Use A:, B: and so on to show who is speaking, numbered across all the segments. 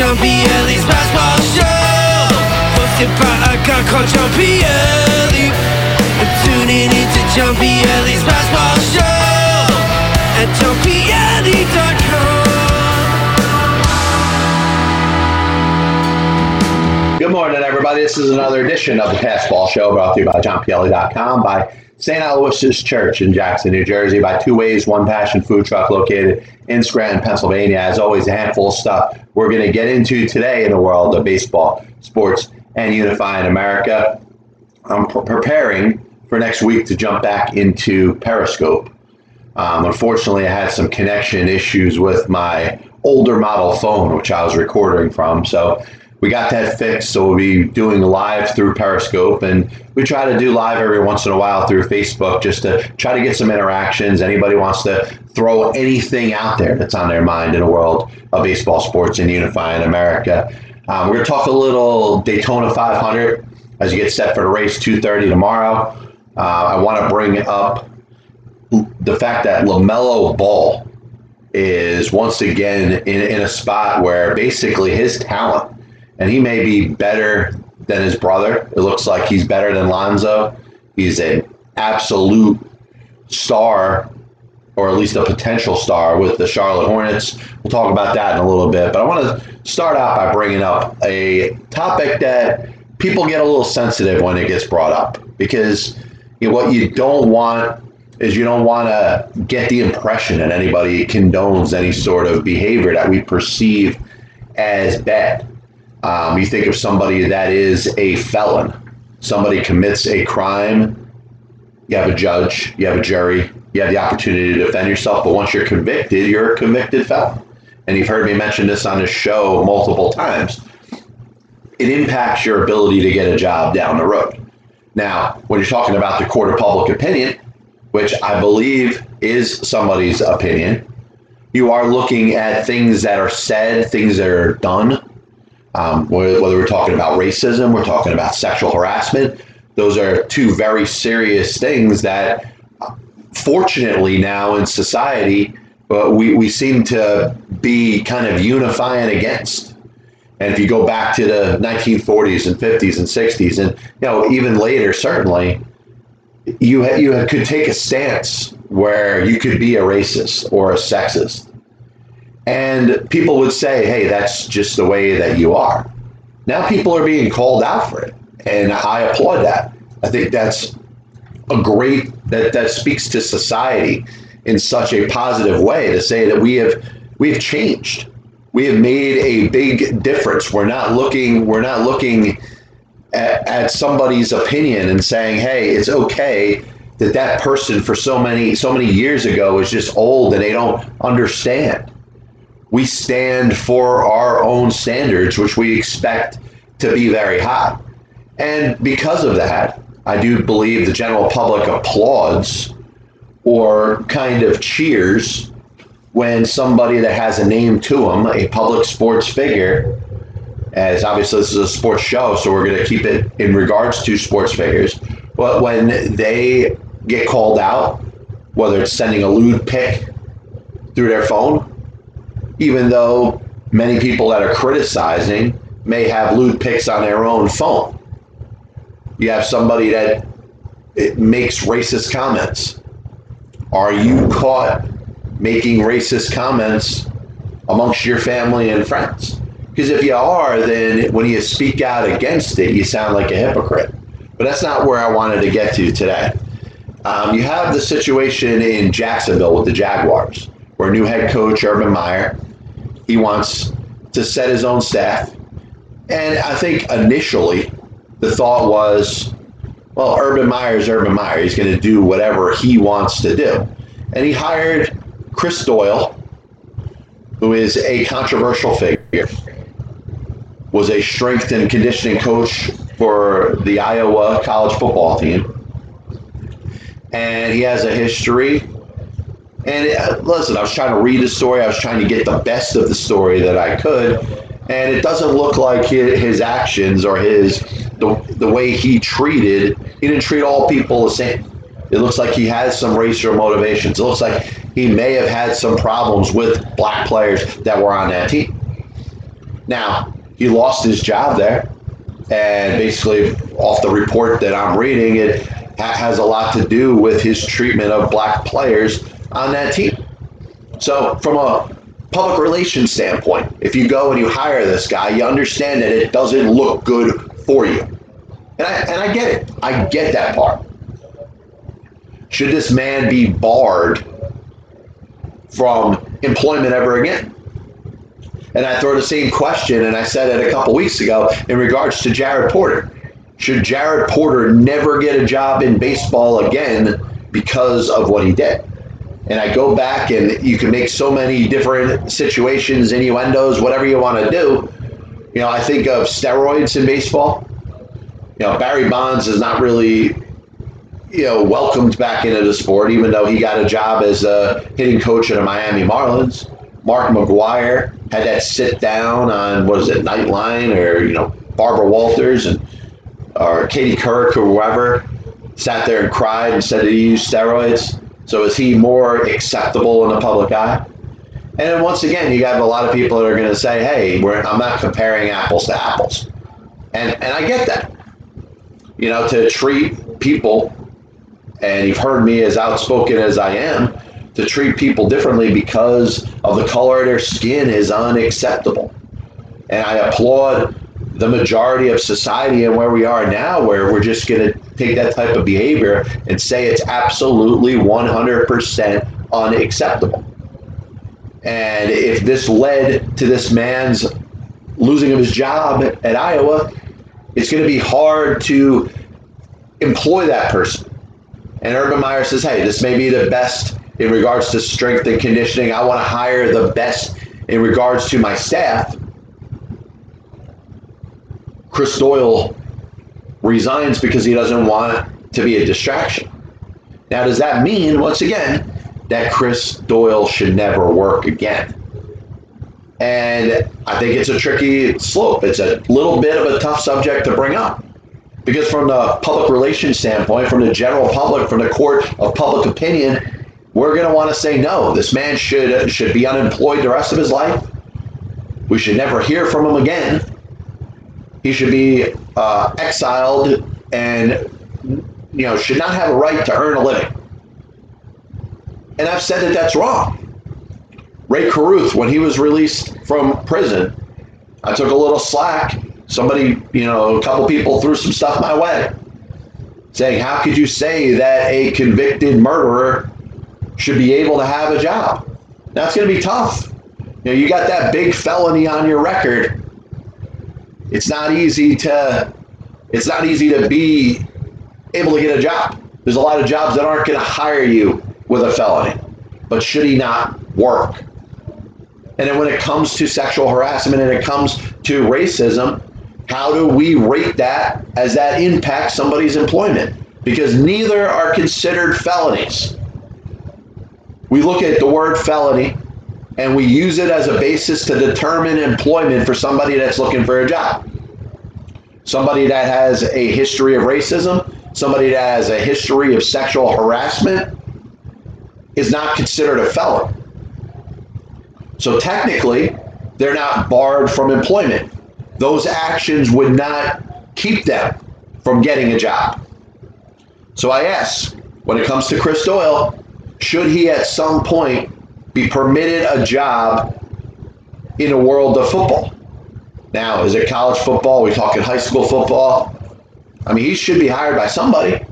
A: Into basketball show. Hosted by a guy called John Pielli. Tuning into John Pielli's basketball show at johnpielli.com.
B: Good morning, everybody. This is another edition of the Passball Show brought to you by JohnPielli.com, by St. Aloysius Church in Jackson, New Jersey, by Two Ways, One Passion Food Truck located in Scranton, Pennsylvania. As always, a handful of stuff we're going to get into today in the world of baseball, sports, and unifying America. I'm pre- preparing for next week to jump back into Periscope. Um, unfortunately, I had some connection issues with my older model phone, which I was recording from. So we got that fixed. So we'll be doing live through Periscope, and we try to do live every once in a while through Facebook just to try to get some interactions. Anybody wants to throw anything out there that's on their mind in the world of baseball, sports, and unifying America. Um, we're going to talk a little Daytona 500 as you get set for the race 2:30 tomorrow. Uh, I want to bring up the fact that LaMelo Ball is once again in, in a spot where basically his talent, and he may be better than his brother. It looks like he's better than Lonzo. He's an absolute star, or at least a potential star with the Charlotte Hornets. We'll talk about that in a little bit. But I want to start out by bringing up a topic that people get a little sensitive when it gets brought up because you know, what you don't want is you don't want to get the impression that anybody condones any sort of behavior that we perceive as bad. Um, you think of somebody that is a felon, somebody commits a crime, you have a judge, you have a jury, you have the opportunity to defend yourself, but once you're convicted, you're a convicted felon. And you've heard me mention this on this show multiple times. It impacts your ability to get a job down the road. Now, when you're talking about the court of public opinion, which I believe is somebody's opinion, you are looking at things that are said, things that are done. Um, whether we're talking about racism, we're talking about sexual harassment, those are two very serious things that, fortunately, now in society, uh, we, we seem to be kind of unifying against. And if you go back to the 1940s and 50s and 60s, and you know even later, certainly, you you could take a stance where you could be a racist or a sexist, and people would say, "Hey, that's just the way that you are." Now people are being called out for it, and I applaud that. I think that's a great that that speaks to society in such a positive way to say that we have we have changed we have made a big difference. We're not looking we're not looking at, at, somebody's opinion and saying, "Hey, it's okay that that person for so many so many years ago is just old and they don't understand." We stand for our own standards, which we expect to be very high. And because of that, I do believe the general public applauds or kind of cheers when somebody that has a name to them, a public sports figure, as obviously this is a sports show, so we're going to keep it in regards to sports figures, but when they get called out, whether it's sending a lewd pic through their phone, even though many people that are criticizing may have lewd pics on their own phone. You have somebody that makes racist comments. Are you caught making racist comments amongst your family and friends. Because if you are, then when you speak out against it, you sound like a hypocrite. But that's not where I wanted to get to today. Um, you have the situation in Jacksonville with the Jaguars, where new head coach Urban Meyer, he wants to set his own staff. And I think initially the thought was, well, Urban Meyer's Urban Meyer. He's going to do whatever he wants to do. And he hired Chris Doyle, who is a controversial figure, was a strength and conditioning coach for the Iowa college football team. And he has a history. And uh, listen, I was trying to read the story. I was trying to get the best of the story that I could. And it doesn't look like his actions or his the, the way he treated, he didn't treat all people the same. It looks like he has some racial motivations. It looks like he may have had some problems with black players that were on that team. Now, he lost his job there. And basically, off the report that I'm reading, it ha- has a lot to do with his treatment of black players on that team. So, from a public relations standpoint, if you go and you hire this guy, you understand that it doesn't look good for you. And I, and I get it. I get that part. Should this man be barred from employment ever again? And I throw the same question, and I said it a couple weeks ago in regards to Jared Porter. Should Jared Porter never get a job in baseball again because of what he did? And I go back, and you can make so many different situations, innuendos, whatever you want to do. You know, I think of steroids in baseball. You know, Barry Bonds is not really, you know, welcomed back into the sport, even though he got a job as a hitting coach at the Miami Marlins. Mark McGwire had that sit down on what is it, Nightline or you know Barbara Walters and or Katie Couric or whoever sat there and cried and said that he used steroids. So is he more acceptable in the public eye? And then once again, you have a lot of people that are going to say, "Hey, I'm not comparing apples to apples," and and I get that. You know, to treat people, and you've heard me as outspoken as I am, to treat people differently because of the color of their skin is unacceptable. And I applaud the majority of society and where we are now, where we're just going to take that type of behavior and say it's absolutely 100% unacceptable. And if this led to this man's losing of his job at Iowa, it's going to be hard to employ that person. And Urban Meyer says, hey, this may be the best in regards to strength and conditioning. I want to hire the best in regards to my staff. Chris Doyle resigns because he doesn't want to be a distraction. Now, does that mean, once again, that Chris Doyle should never work again? And I think it's a tricky slope. It's a little bit of a tough subject to bring up. Because from the public relations standpoint, from the general public, from the court of public opinion, we're going to want to say no. This man should should be unemployed the rest of his life. We should never hear from him again. He should be uh, exiled and you know should not have a right to earn a living. And I've said that that's wrong. Rae Carruth, when he was released from prison, I took a little slack. Somebody, you know, a couple people threw some stuff my way, saying, "How could you say that a convicted murderer should be able to have a job. That's going to be tough. You know, you got that big felony on your record. It's not easy to it's not easy to be able to get a job. There's a lot of jobs that aren't going to hire you with a felony. But should he not work? And then when it comes to sexual harassment and it comes to racism, how do we rate that as that impacts somebody's employment? Because neither are considered felonies we look at the word felony and we use it as a basis to determine employment for somebody that's looking for a job. Somebody that has a history of racism, somebody that has a history of sexual harassment is not considered a felon. So technically, they're not barred from employment. Those actions would not keep them from getting a job. So I ask, when it comes to Chris Doyle, should he at some point be permitted a job in a world of football? Now, is it college football? Are we talking high school football? I mean, he should be hired by somebody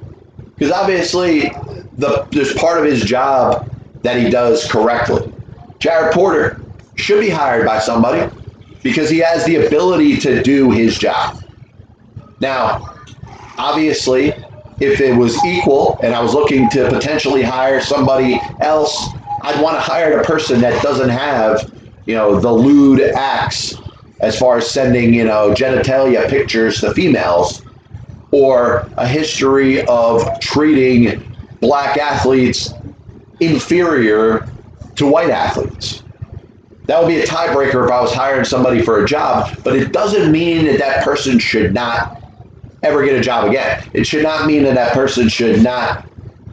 B: because obviously the, there's part of his job that he does correctly. Jared Porter should be hired by somebody because he has the ability to do his job. Now, obviously, if it was equal and I was looking to potentially hire somebody else, I'd want to hire a person that doesn't have, you know, the lewd acts as far as sending, you know, genitalia pictures to females or a history of treating black athletes inferior to white athletes. That would be a tiebreaker if I was hiring somebody for a job, but it doesn't mean that that person should not ever get a job again. It should not mean that that person should not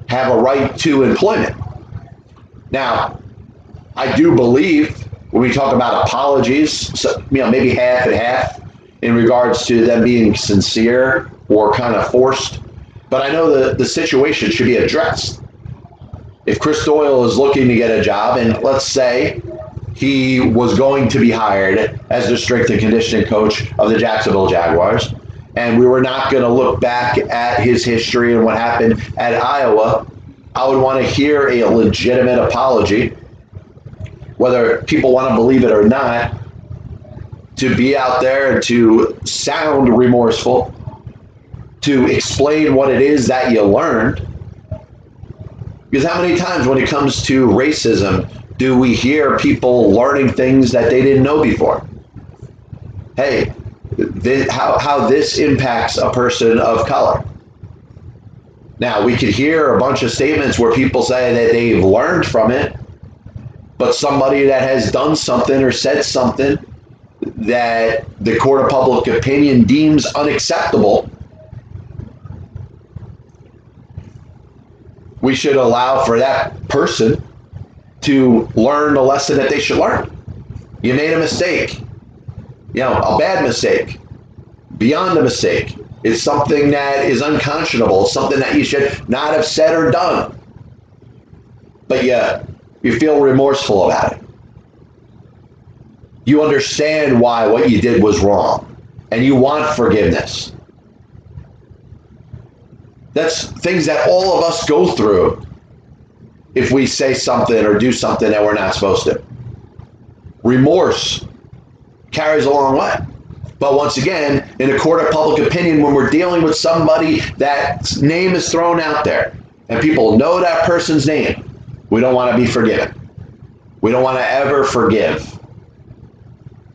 B: have a right to employment. Now, I do believe when we talk about apologies, so, you know, maybe half and half in regards to them being sincere or kind of forced. But I know the, the situation should be addressed. If Chris Doyle is looking to get a job, and let's say he was going to be hired as the strength and conditioning coach of the Jacksonville Jaguars, and we were not going to look back at his history and what happened at Iowa, I would want to hear a legitimate apology, whether people want to believe it or not, to be out there and to sound remorseful, to explain what it is that you learned. Because how many times when it comes to racism do we hear people learning things that they didn't know before? Hey, this, how, how this impacts a person of color. Now, we could hear a bunch of statements where people say that they've learned from it, but somebody that has done something or said something that the court of public opinion deems unacceptable, we should allow for that person to learn the lesson that they should learn. You made a mistake, you know, a bad mistake, beyond a mistake. It's something that is unconscionable, something that you should not have said or done. But yet, you feel remorseful about it you understand why what you did was wrong and you want forgiveness. That's things that all of us go through if we say something or do something that we're not supposed to. Remorse carries a long way. But once again, in a court of public opinion, when we're dealing with somebody that name is thrown out there and people know that person's name, we don't want to be forgiven. We don't want to ever forgive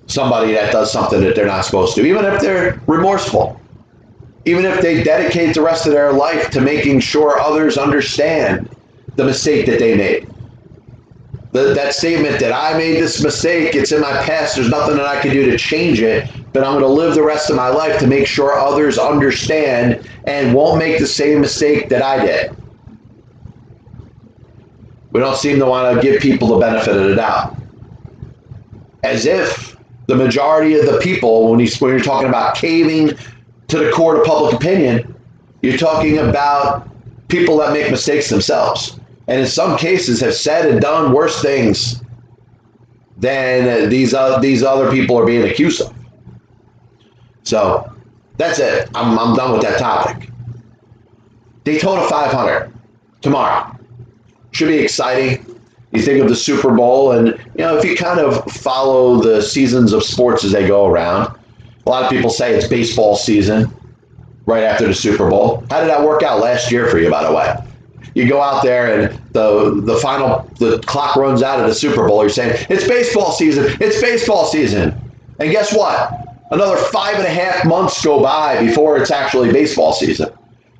B: somebody that does something that they're not supposed to, even if they're remorseful, even if they dedicate the rest of their life to making sure others understand the mistake that they made. The, that statement that I made this mistake, it's in my past, there's nothing that I can do to change it, but I'm going to live the rest of my life to make sure others understand and won't make the same mistake that I did. We don't seem to want to give people the benefit of the doubt. As if the majority of the people, when, you, when you're talking about caving to the court of public opinion, you're talking about people that make mistakes themselves. And in some cases have said and done worse things than these, uh, these other people are being accused of. So that's it. I'm, I'm done with that topic. Daytona 500 tomorrow. Should be exciting you think of the Super Bowl, and you know if you kind of follow the seasons of sports as they go around, a lot of people say it's baseball season right after the Super Bowl. How did that work out last year for you, by the way? You go out there and the the final the clock runs out of the Super Bowl. You're saying it's baseball season. It's baseball season, and guess what? Another five and a half months go by before it's actually baseball season.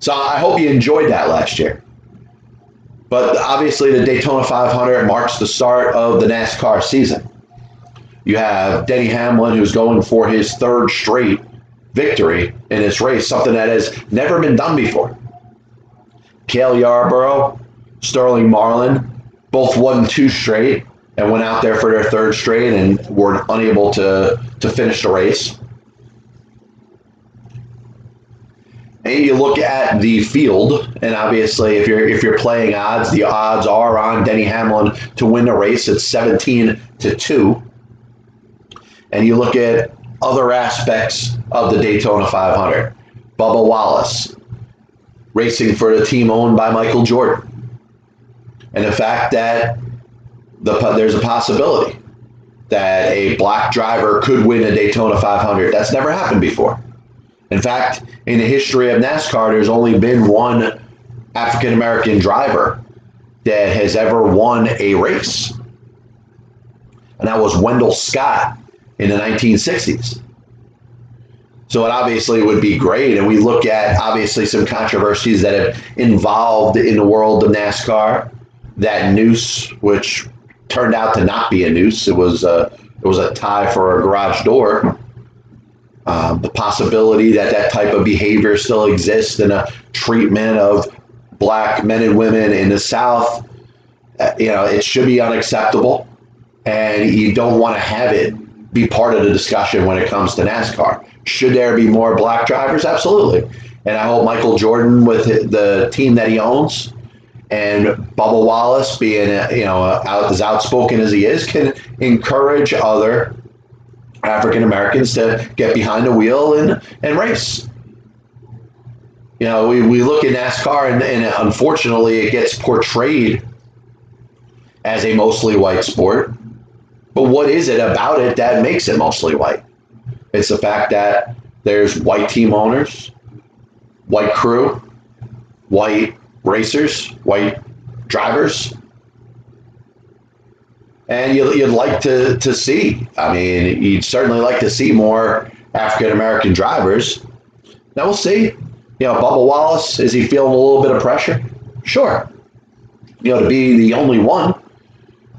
B: So I hope you enjoyed that last year. But obviously, the Daytona 500 marks the start of the NASCAR season. You have Denny Hamlin, who's going for his third straight victory in this race, something that has never been done before. Cale Yarborough, Sterling Marlin, both won two straight and went out there for their third straight and were unable to, to finish the race. You look at the field, and obviously, if you're if you're playing odds, the odds are on Denny Hamlin to win the race. It's 17 to two. And you look at other aspects of the Daytona 500. Bubba Wallace racing for the team owned by Michael Jordan, and the fact that the there's a possibility that a black driver could win a Daytona 500. That's never happened before. In fact, in the history of NASCAR, there's only been one African American driver that has ever won a race. And that was Wendell Scott in the 1960s. So it obviously would be great. And we look at obviously some controversies that have involved in the world of NASCAR. That noose, which turned out to not be a noose, it was a, it was a tie for a garage door um, the possibility that that type of behavior still exists in a treatment of black men and women in the South, uh, you know, it should be unacceptable. and you don't want to have it be part of the discussion when it comes to NASCAR. Should there be more black drivers? Absolutely. And I hope Michael Jordan, with the team that he owns, and Bubba Wallace, being you know as outspoken as he is, can encourage other African Americans to get behind the wheel and, and race. You know, we, we look at NASCAR and, and unfortunately it gets portrayed as a mostly white sport. But what is it about it that makes it mostly white? It's the fact that there's white team owners, white crew, white racers, white drivers. And you, you'd like to, to see, I mean, you'd certainly like to see more African American drivers. Now we'll see. You know, Bubba Wallace, is he feeling a little bit of pressure? Sure. You know, to be the only one.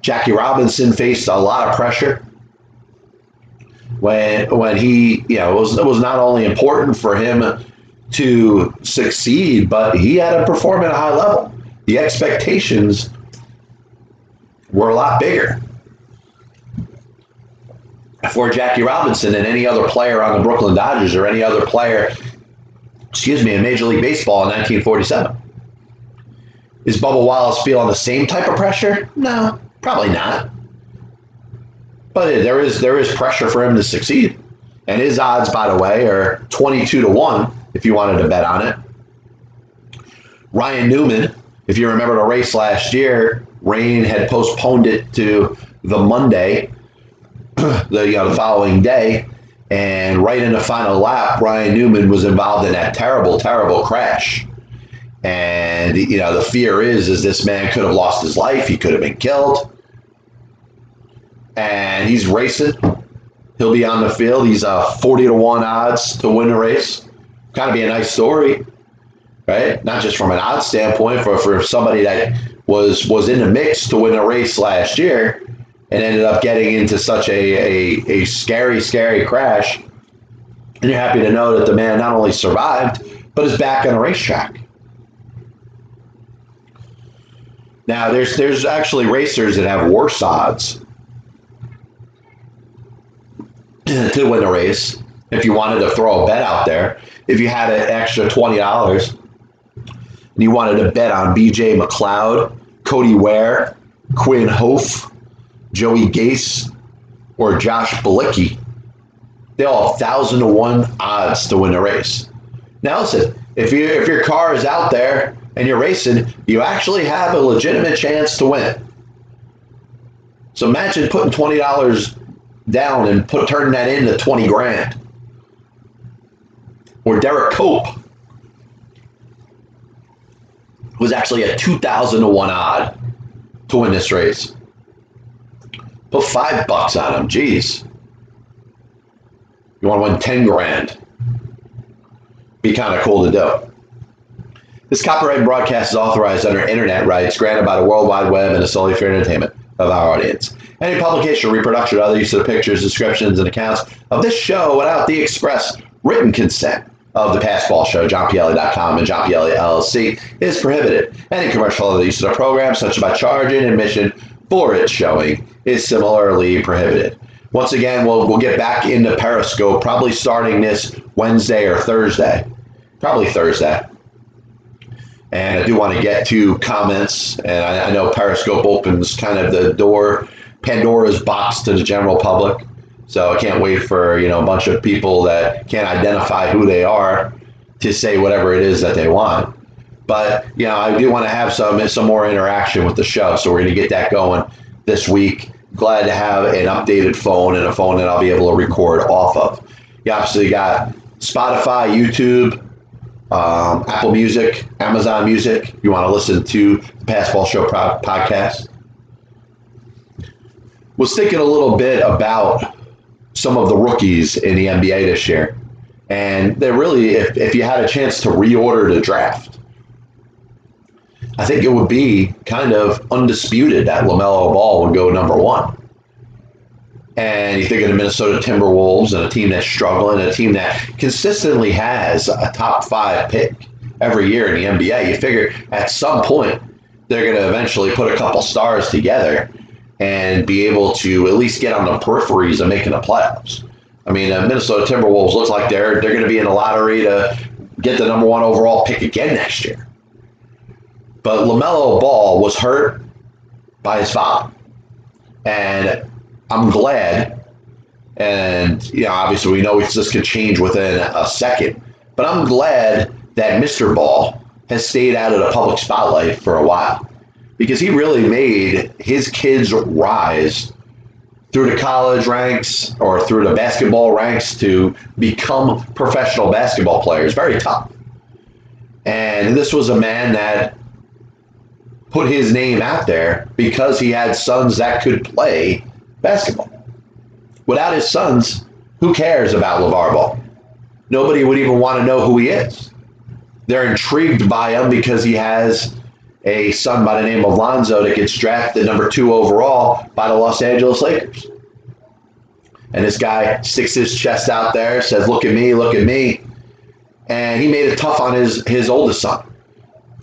B: Jackie Robinson faced a lot of pressure when when he, you know, it was, it was not only important for him to succeed, but he had to perform at a high level. The expectations were a lot bigger for Jackie Robinson than any other player on the Brooklyn Dodgers or any other player, excuse me, in Major League Baseball in 1947. Is Bubba Wallace feeling the same type of pressure? No, probably not. But there is there is pressure for him to succeed. And his odds, by the way, are 22 to 1 if you wanted to bet on it. Ryan Newman, if you remember the race last year, rain had postponed it to the Monday, the you know, the following day, and right in the final lap, Ryan Newman was involved in that terrible, terrible crash. And you know the fear is, is this man could have lost his life. He could have been killed. And he's racing. He'll be on the field. He's uh, 40 to 1 odds to win the race kind of be a nice story, right? Not just from an odds standpoint, for, for somebody that was was in the mix to win a race last year and ended up getting into such a, a, a scary, scary crash. And you're happy to know that the man not only survived, but is back on a racetrack. Now, there's there's actually racers that have worse odds to win a race. If you wanted to throw a bet out there, if you had an extra twenty dollars and you wanted to bet on B.J. McLeod, Cody Ware, Quinn Houff, Joey Gase, or Josh Bilicki, they all have thousand to one odds to win the race. Now listen, if you if your car is out there and you're racing, you actually have a legitimate chance to win. So imagine putting twenty dollars down and put turning that into twenty grand or Derek Cope was actually a 2,000 to 1 odd to win this race. Put five bucks on them. Jeez. You want to win 10 grand. Be kind of cool to do. This copyrighted broadcast is authorized under internet rights granted by the World Wide Web and is solely for entertainment of our audience. Any publication, reproduction, or other use of the pictures, descriptions, and accounts of this show without the express written consent of the Passball Show, JohnPielli.com and John Pielli LLC, is prohibited. Any commercial other use of the program, such as by charging admission for its showing, is similarly prohibited. Once again, we'll, we'll get back into Periscope probably starting this Wednesday or Thursday. Probably Thursday. And I do want to get to comments, and I, I know Periscope opens kind of the door, Pandora's box to the general public. So I can't wait for you know a bunch of people that can't identify who they are to say whatever it is that they want. But you know, I do want to have some some more interaction with the show, so we're going to get that going this week. Glad to have an updated phone and a phone that I'll be able to record off of. You obviously got Spotify, YouTube, um, Apple Music, Amazon Music. You want to listen to the Passball Show podcast. Was thinking a little bit about some of the rookies in the NBA this year. And they're really, if, if you had a chance to reorder the draft, I think it would be kind of undisputed that LaMelo Ball would go number one. And you think of the Minnesota Timberwolves and a team that's struggling, a team that consistently has a top five pick every year in the NBA. You figure at some point they're going to eventually put a couple stars together and be able to at least get on the peripheries of making the playoffs. I mean, the Minnesota Timberwolves looks like they're they're going to be in the lottery to get the number one overall pick again next year. But LaMelo Ball was hurt by his father. And I'm glad, and you know, obviously we know this could change within a second, but I'm glad that Mr. Ball has stayed out of the public spotlight for a while because he really made his kids rise through the college ranks or through the basketball ranks to become professional basketball players. Very tough. And this was a man that put his name out there because he had sons that could play basketball. Without his sons, who cares about LeVar Ball? Nobody would even want to know who he is. They're intrigued by him because he has a son by the name of Lonzo that gets drafted number two overall by the Los Angeles Lakers. And this guy sticks his chest out there, says, Look at me, look at me. And he made it tough on his, his oldest son.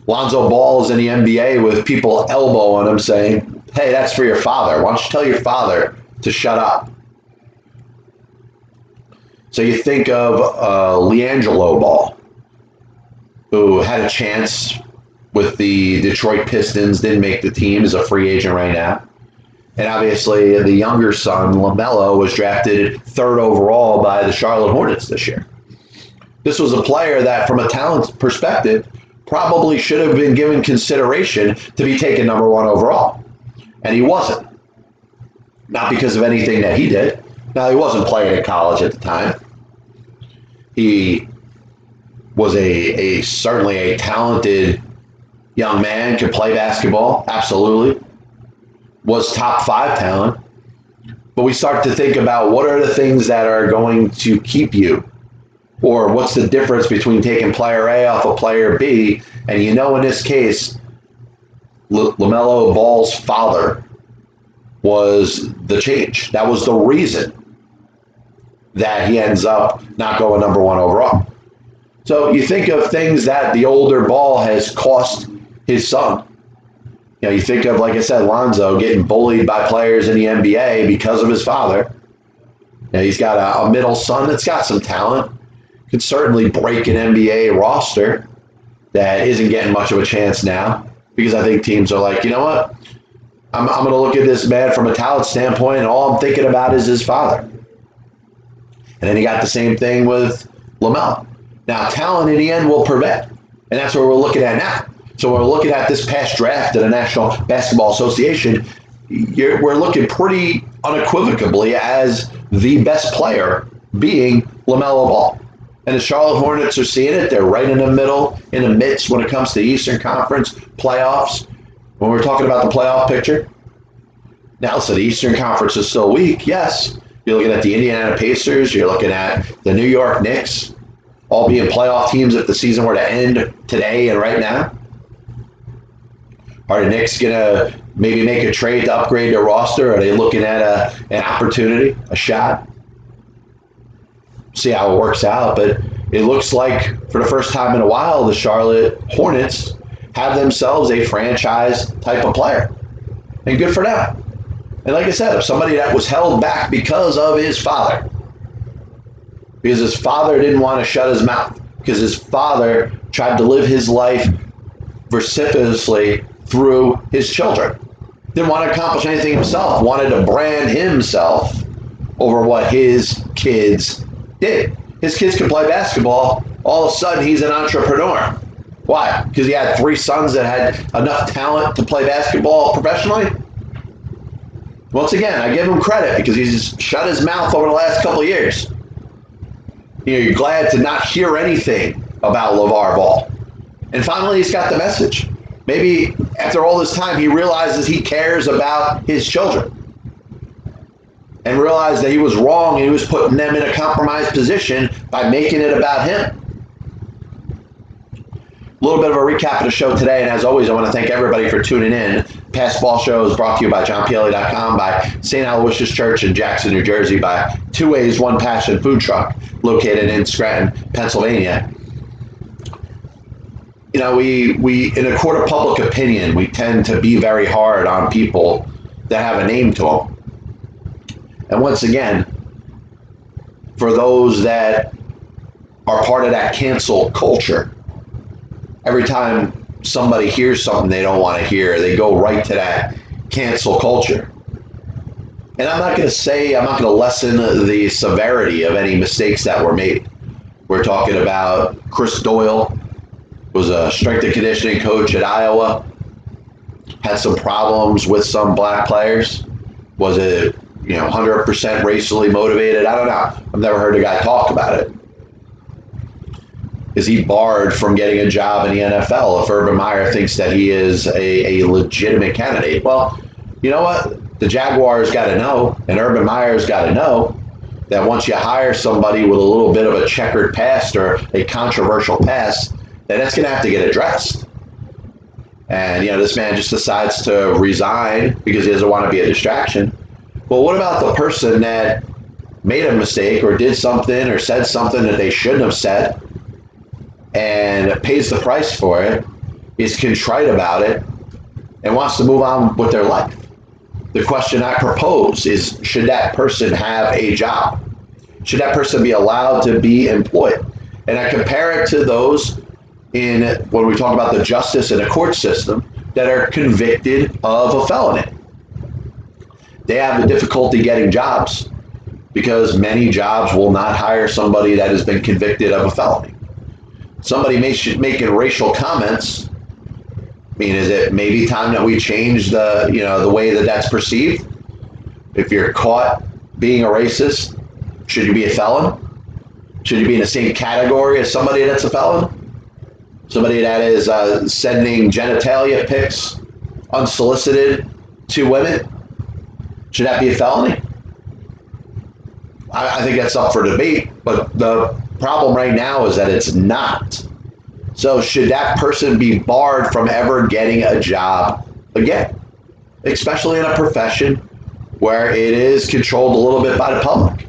B: Lonzo Ball is in the NBA with people elbowing him saying, Hey, that's for your father. Why don't you tell your father to shut up? So you think of uh, Ball, who had a chance with the Detroit Pistons, didn't make the team, is a free agent right now. And obviously, the younger son, LaMelo, was drafted third overall by the Charlotte Hornets this year. This was a player that, from a talent perspective, probably should have been given consideration to be taken number one overall. And he wasn't. Not because of anything that he did. Now, he wasn't playing in college at the time. He was a, a certainly a talented young man, could play basketball, absolutely. Was top five talent. But we start to think about what are the things that are going to keep you or what's the difference between taking player A off of player B? And you know, in this case, LaMelo Ball's father was the change. That was the reason that he ends up not going number one overall. So you think of things that the older Ball has cost his son. You know, you think of, like I said, Lonzo getting bullied by players in the NBA because of his father. Know, he's got a, a middle son that's got some talent could certainly break an NBA roster that isn't getting much of a chance now because I think teams are like, you know what? I'm, I'm going to look at this man from a talent standpoint, and all I'm thinking about is his father. And then you got the same thing with LaMelo. Now, talent in the end will prevail, and that's what we're looking at now. So we're looking at this past draft of the National Basketball Association. we're looking pretty unequivocally as the best player being LaMelo Ball. And the Charlotte Hornets are seeing it. They're right in the middle, in the midst when it comes to Eastern Conference playoffs. When we're talking about the playoff picture. Now, so the Eastern Conference is still weak. Yes. You're looking at the Indiana Pacers. You're looking at the New York Knicks, all being playoff teams if the season were to end today and right now. Are the Knicks going to maybe make a trade to upgrade their roster? Are they looking at a, an opportunity, a shot? See how it works out. But it looks like for the first time in a while, the Charlotte Hornets have themselves a franchise type of player. And good for them. And like I said, somebody that was held back because of his father, because his father didn't want to shut his mouth, because his father tried to live his life vociferously through his children. Didn't want to accomplish anything himself, wanted to brand himself over what his kids did. His kids can play basketball. All of a sudden, he's an entrepreneur. Why? Because he had three sons that had enough talent to play basketball professionally? Once again, I give him credit because he's shut his mouth over the last couple of years. You're glad to not hear anything about LeVar Ball. And finally, he's got the message. Maybe after all this time, he realizes he cares about his children and realized that he was wrong and he was putting them in a compromised position by making it about him. A little bit of a recap of the show today, and as always, I want to thank everybody for tuning in. Past Ball Show is brought to you by JohnPielli.com, by St. Aloysius Church in Jackson, New Jersey, by Two Ways, One Passion Food Truck, located in Scranton, Pennsylvania. You know, we, we in a court of public opinion, we tend to be very hard on people that have a name to them. And once again, for those that are part of that cancel culture, every time somebody hears something they don't want to hear, they go right to that cancel culture. And I'm not going to say, I'm not going to lessen the severity of any mistakes that were made. We're talking about Chris Doyle, was a strength and conditioning coach at Iowa, had some problems with some black players. Was it, you know, 100% racially motivated? I don't know. I've never heard a guy talk about it. Is he barred from getting a job in the NFL if Urban Meyer thinks that he is a, a legitimate candidate? Well, you know what? The Jaguars got to know, and Urban Meyer's got to know that once you hire somebody with a little bit of a checkered past or a controversial past, then that's going to have to get addressed. And, you know, this man just decides to resign because he doesn't want to be a distraction. Well, what about the person that made a mistake or did something or said something that they shouldn't have said and pays the price for it, is contrite about it, and wants to move on with their life? The question I propose is should that person have a job? Should that person be allowed to be employed? And I compare it to those in when we talk about the justice in a court system that are convicted of a felony. They have the difficulty getting jobs because many jobs will not hire somebody that has been convicted of a felony. Somebody may, making racial comments. I mean, is it maybe time that we change the you know the way that that's perceived? If you're caught being a racist, should you be a felon? Should you be in the same category as somebody that's a felon? somebody that is uh, sending genitalia pics unsolicited to women. Should that be a felony? I, I think that's up for debate, but the problem right now is that it's not. So, should that person be barred from ever getting a job again, especially in a profession where it is controlled a little bit by the public?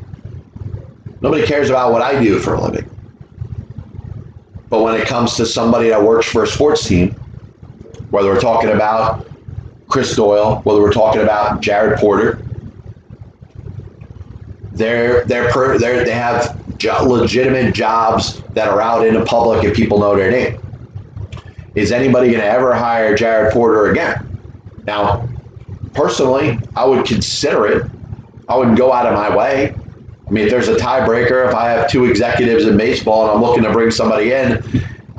B: Nobody cares about what I do for a living. But when it comes to somebody that works for a sports team, whether we're talking about Chris Doyle, whether we're talking about Jared Porter, they're they're, per, they're they have legitimate jobs that are out in the public and people know their name. Is anybody going to ever hire Jared Porter again? Now, personally, I would consider it. I wouldn't go out of my way. I mean, if there's a tiebreaker, if I have two executives in baseball and I'm looking to bring somebody in,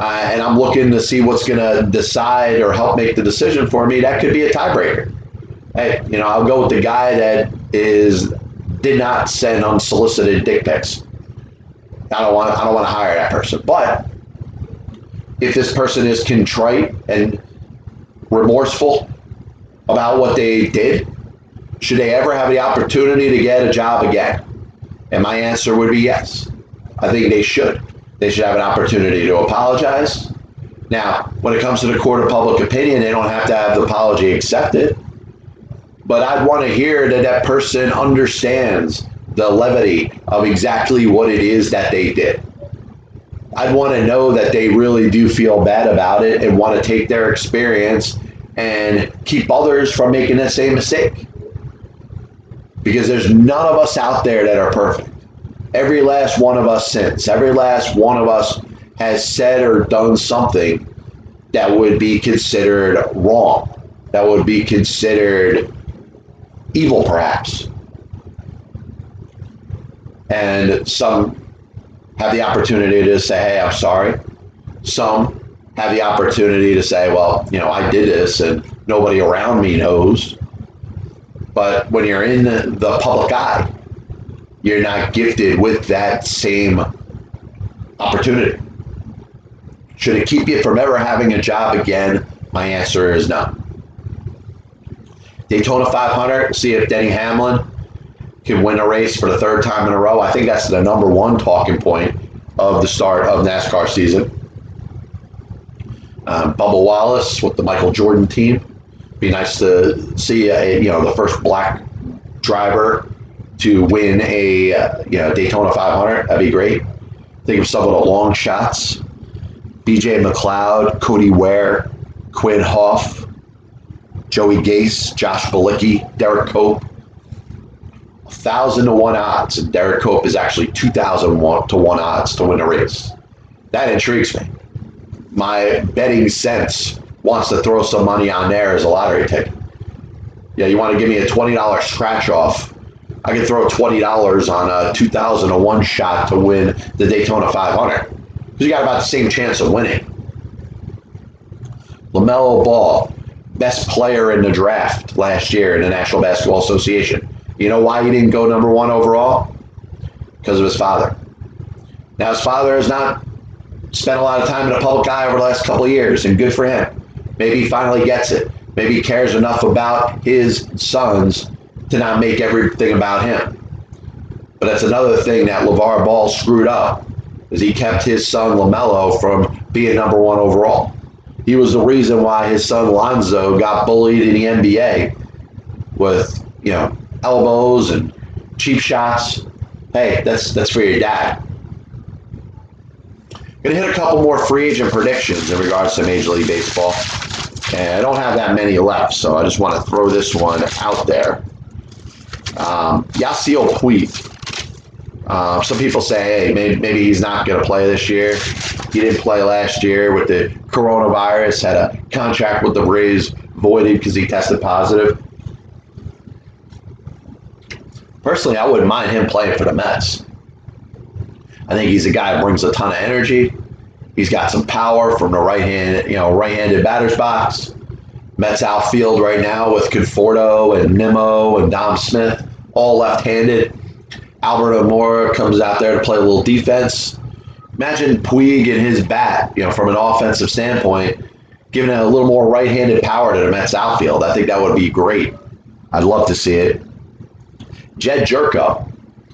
B: uh, and I'm looking to see what's going to decide or help make the decision for me, that could be a tiebreaker. Hey, you know, I'll go with the guy that is did not send unsolicited dick pics. I don't want I don't want to hire that person. But if this person is contrite and remorseful about what they did, should they ever have the opportunity to get a job again? And my answer would be yes. I think they should. They should have an opportunity to apologize. Now, when it comes to the court of public opinion, they don't have to have the apology accepted. But I'd want to hear that that person understands the levity of exactly what it is that they did. I'd want to know that they really do feel bad about it and want to take their experience and keep others from making the same mistake because there's none of us out there that are perfect. Every last one of us since. Every last one of us has said or done something that would be considered wrong, that would be considered evil, perhaps. And some have the opportunity to say, hey, I'm sorry. Some have the opportunity to say, well, you know, I did this and nobody around me knows. But when you're in the, public eye, you're not gifted with that same opportunity. Should it keep you from ever having a job again? My answer is no. Daytona 500, see if Denny Hamlin can win a race for the third time in a row. I think that's the number one talking point of the start of NASCAR season. Um, Bubba Wallace with the Michael Jordan team be nice to see a, you know the first black driver to win a you know Daytona 500. That'd be great. Think of some of the long shots: B.J. McLeod, Cody Ware, Quinn Houff, Joey Gase, Josh Bilicki, Derek Cope. A thousand to one odds, and Derek Cope is actually two thousand to one odds to win a race. That intrigues me. My betting sense wants to throw some money on there as a lottery ticket. Yeah, you want to give me a twenty dollars scratch off? I could throw twenty dollars on a two thousand to one shot to win the Daytona 500 because you got about the same chance of winning. LaMelo Ball, best player in the draft last year in the National Basketball Association. You know why he didn't go number one overall? Because of his father. Now, his father has not spent a lot of time in the public eye over the last couple of years, and good for him. Maybe he finally gets it. Maybe he cares enough about his sons to not make everything about him. But that's another thing that LeVar Ball screwed up, is he kept his son LaMelo from being number one overall. He was the reason why his son Lonzo got bullied in the NBA with, you know, elbows and cheap shots. Hey, that's that's for your dad. Gonna hit a couple more free agent predictions in regards to Major League Baseball. And I don't have that many left, so I just want to throw this one out there. Um, Yasiel Puig. Uh, some people say, hey, maybe, maybe he's not going to play this year. He didn't play last year with the coronavirus, had a contract with the Rays voided because he tested positive. Personally, I wouldn't mind him playing for the Mets. I think he's a guy that brings a ton of energy. He's got some power from the right hand, you know, right-handed batter's box. Mets outfield right now with Conforto and Nimmo and Dom Smith, all left-handed. Alberto Almora comes out there to play a little defense. Imagine Puig and his bat, you know, from an offensive standpoint, giving it a little more right-handed power to the Mets outfield. I think that would be great. I'd love to see it. Jedd Gyorko,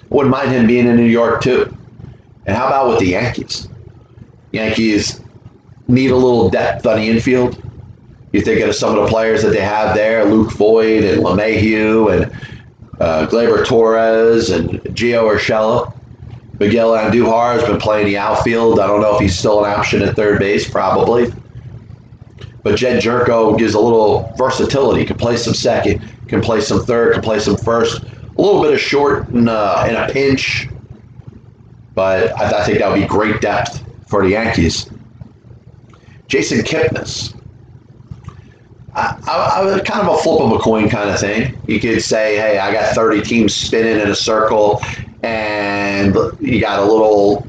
B: wouldn't mind him being in New York too. And how about with the Yankees? Yankees need a little depth on the infield. You think of some of the players that they have there, Luke Voit and LeMahieu and uh, Gleyber Torres and Gio Urshela. Miguel Andujar has been playing the outfield. I don't know if he's still an option at third base, probably. But Jedd Gyorko gives a little versatility. Can play some second, can play some third, can play some first. A little bit of short and, uh, in a pinch. But I, I think that would be great depth for the Yankees. Jason Kipnis. I, I, was kind of a flip of a coin kind of thing. You could say, hey, I got 30 teams spinning in a circle, and you got a little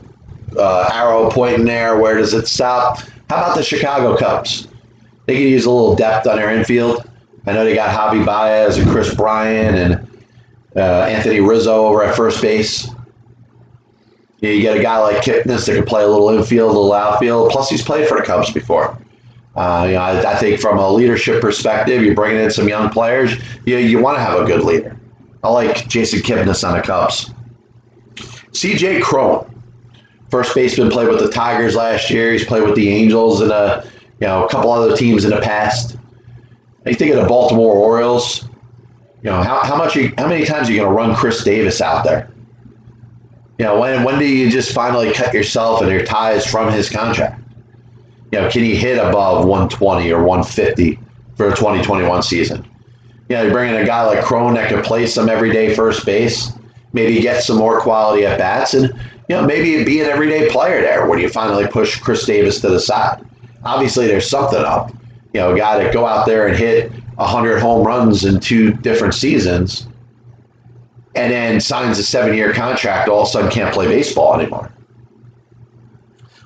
B: uh, arrow pointing there. Where does it stop? How about the Chicago Cubs? They could use a little depth on their infield. I know they got Javy Baez and Kris Bryant and uh, Anthony Rizzo over at first base. You, you get a guy like Kipnis that can play a little infield, a little outfield. Plus, he's played for the Cubs before. Uh, you know, I, I, think from a leadership perspective, you're bringing in some young players. You, you want to have a good leader. I like Jason Kipnis on the Cubs. CJ Cron, first baseman, played with the Tigers last year. He's played with the Angels and a you know a couple other teams in the past. You think of the Baltimore Orioles. You know how, how much you, how many times are you going to run Chris Davis out there? You know when when do you just finally cut yourself and your ties from his contract? You know, can he hit above 120 or 150 for a 2021 season? You know, you bring in a guy like Cron that can play some everyday first base, maybe get some more quality at bats, and you know maybe be an everyday player there when you finally push Chris Davis to the side. Obviously, there's something up. You know, a guy that go out there and hit 100 home runs in two different seasons, and then signs a seven-year contract, all of a sudden can't play baseball anymore.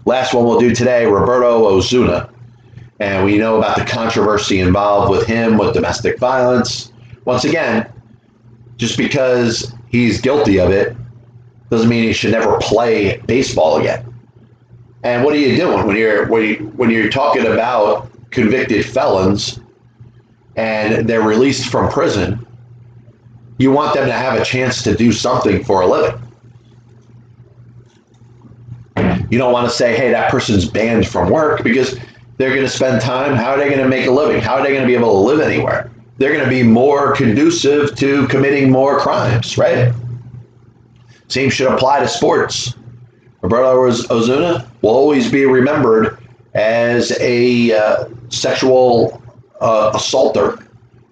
B: Last one we'll do today, Roberto Osuna. And we know about the controversy involved with him with domestic violence. Once again, just because he's guilty of it doesn't mean he should never play baseball again. And what are you doing when you're when, you, when you're talking about convicted felons and they're released from prison? You want them to have a chance to do something for a living. You don't want to say, hey, that person's banned from work because they're going to spend time. How are they going to make a living? How are they going to be able to live anywhere? They're going to be more conducive to committing more crimes, right? Same should apply to sports. Roberto Osuna will always be remembered as a uh, sexual uh, assaulter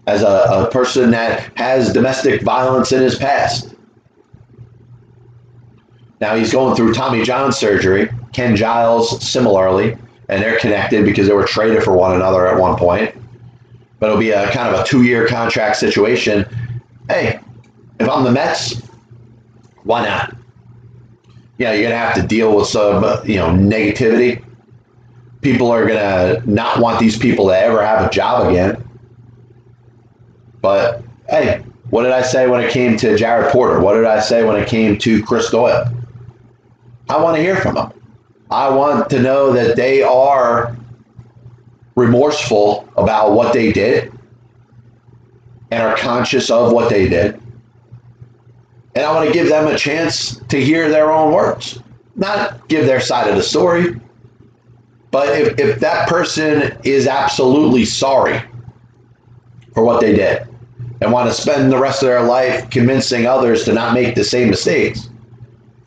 B: as a, a person that has domestic violence in his past. Now he's going through Tommy John surgery. Ken Giles, similarly, and they're connected because they were traded for one another at one point. But it'll be a kind of a two year contract situation. Hey, if I'm the Mets, why not? Yeah, you're gonna have to deal with some, you know, negativity. People are gonna not want these people to ever have a job again. But hey, what did I say when it came to Jared Porter? What did I say when it came to Chris Doyle? I want to hear from them. I want to know that they are remorseful about what they did and are conscious of what they did. And I want to give them a chance to hear their own words, not give their side of the story. But if, if that person is absolutely sorry for what they did and want to spend the rest of their life convincing others to not make the same mistakes,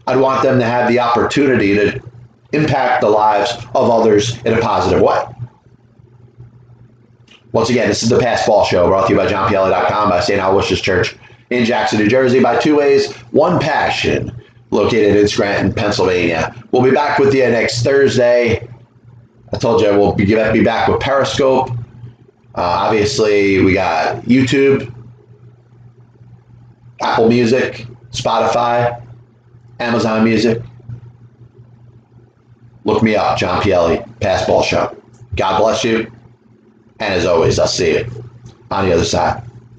B: I'd want them to have the opportunity to impact the lives of others in a positive way. Once again, this is the Pass Ball Show brought to you by JohnPielli.com, by St. Aloysius Church in Jackson, New Jersey, by Two Ways, One Passion, located in Scranton, Pennsylvania. We'll be back with you next Thursday. I told you we'll be, be back with Periscope. Uh, obviously, we got YouTube, Apple Music, Spotify, Amazon Music. Look me up, John Pielli, Passball Show. God bless you. And as always, I'll see you on the other side.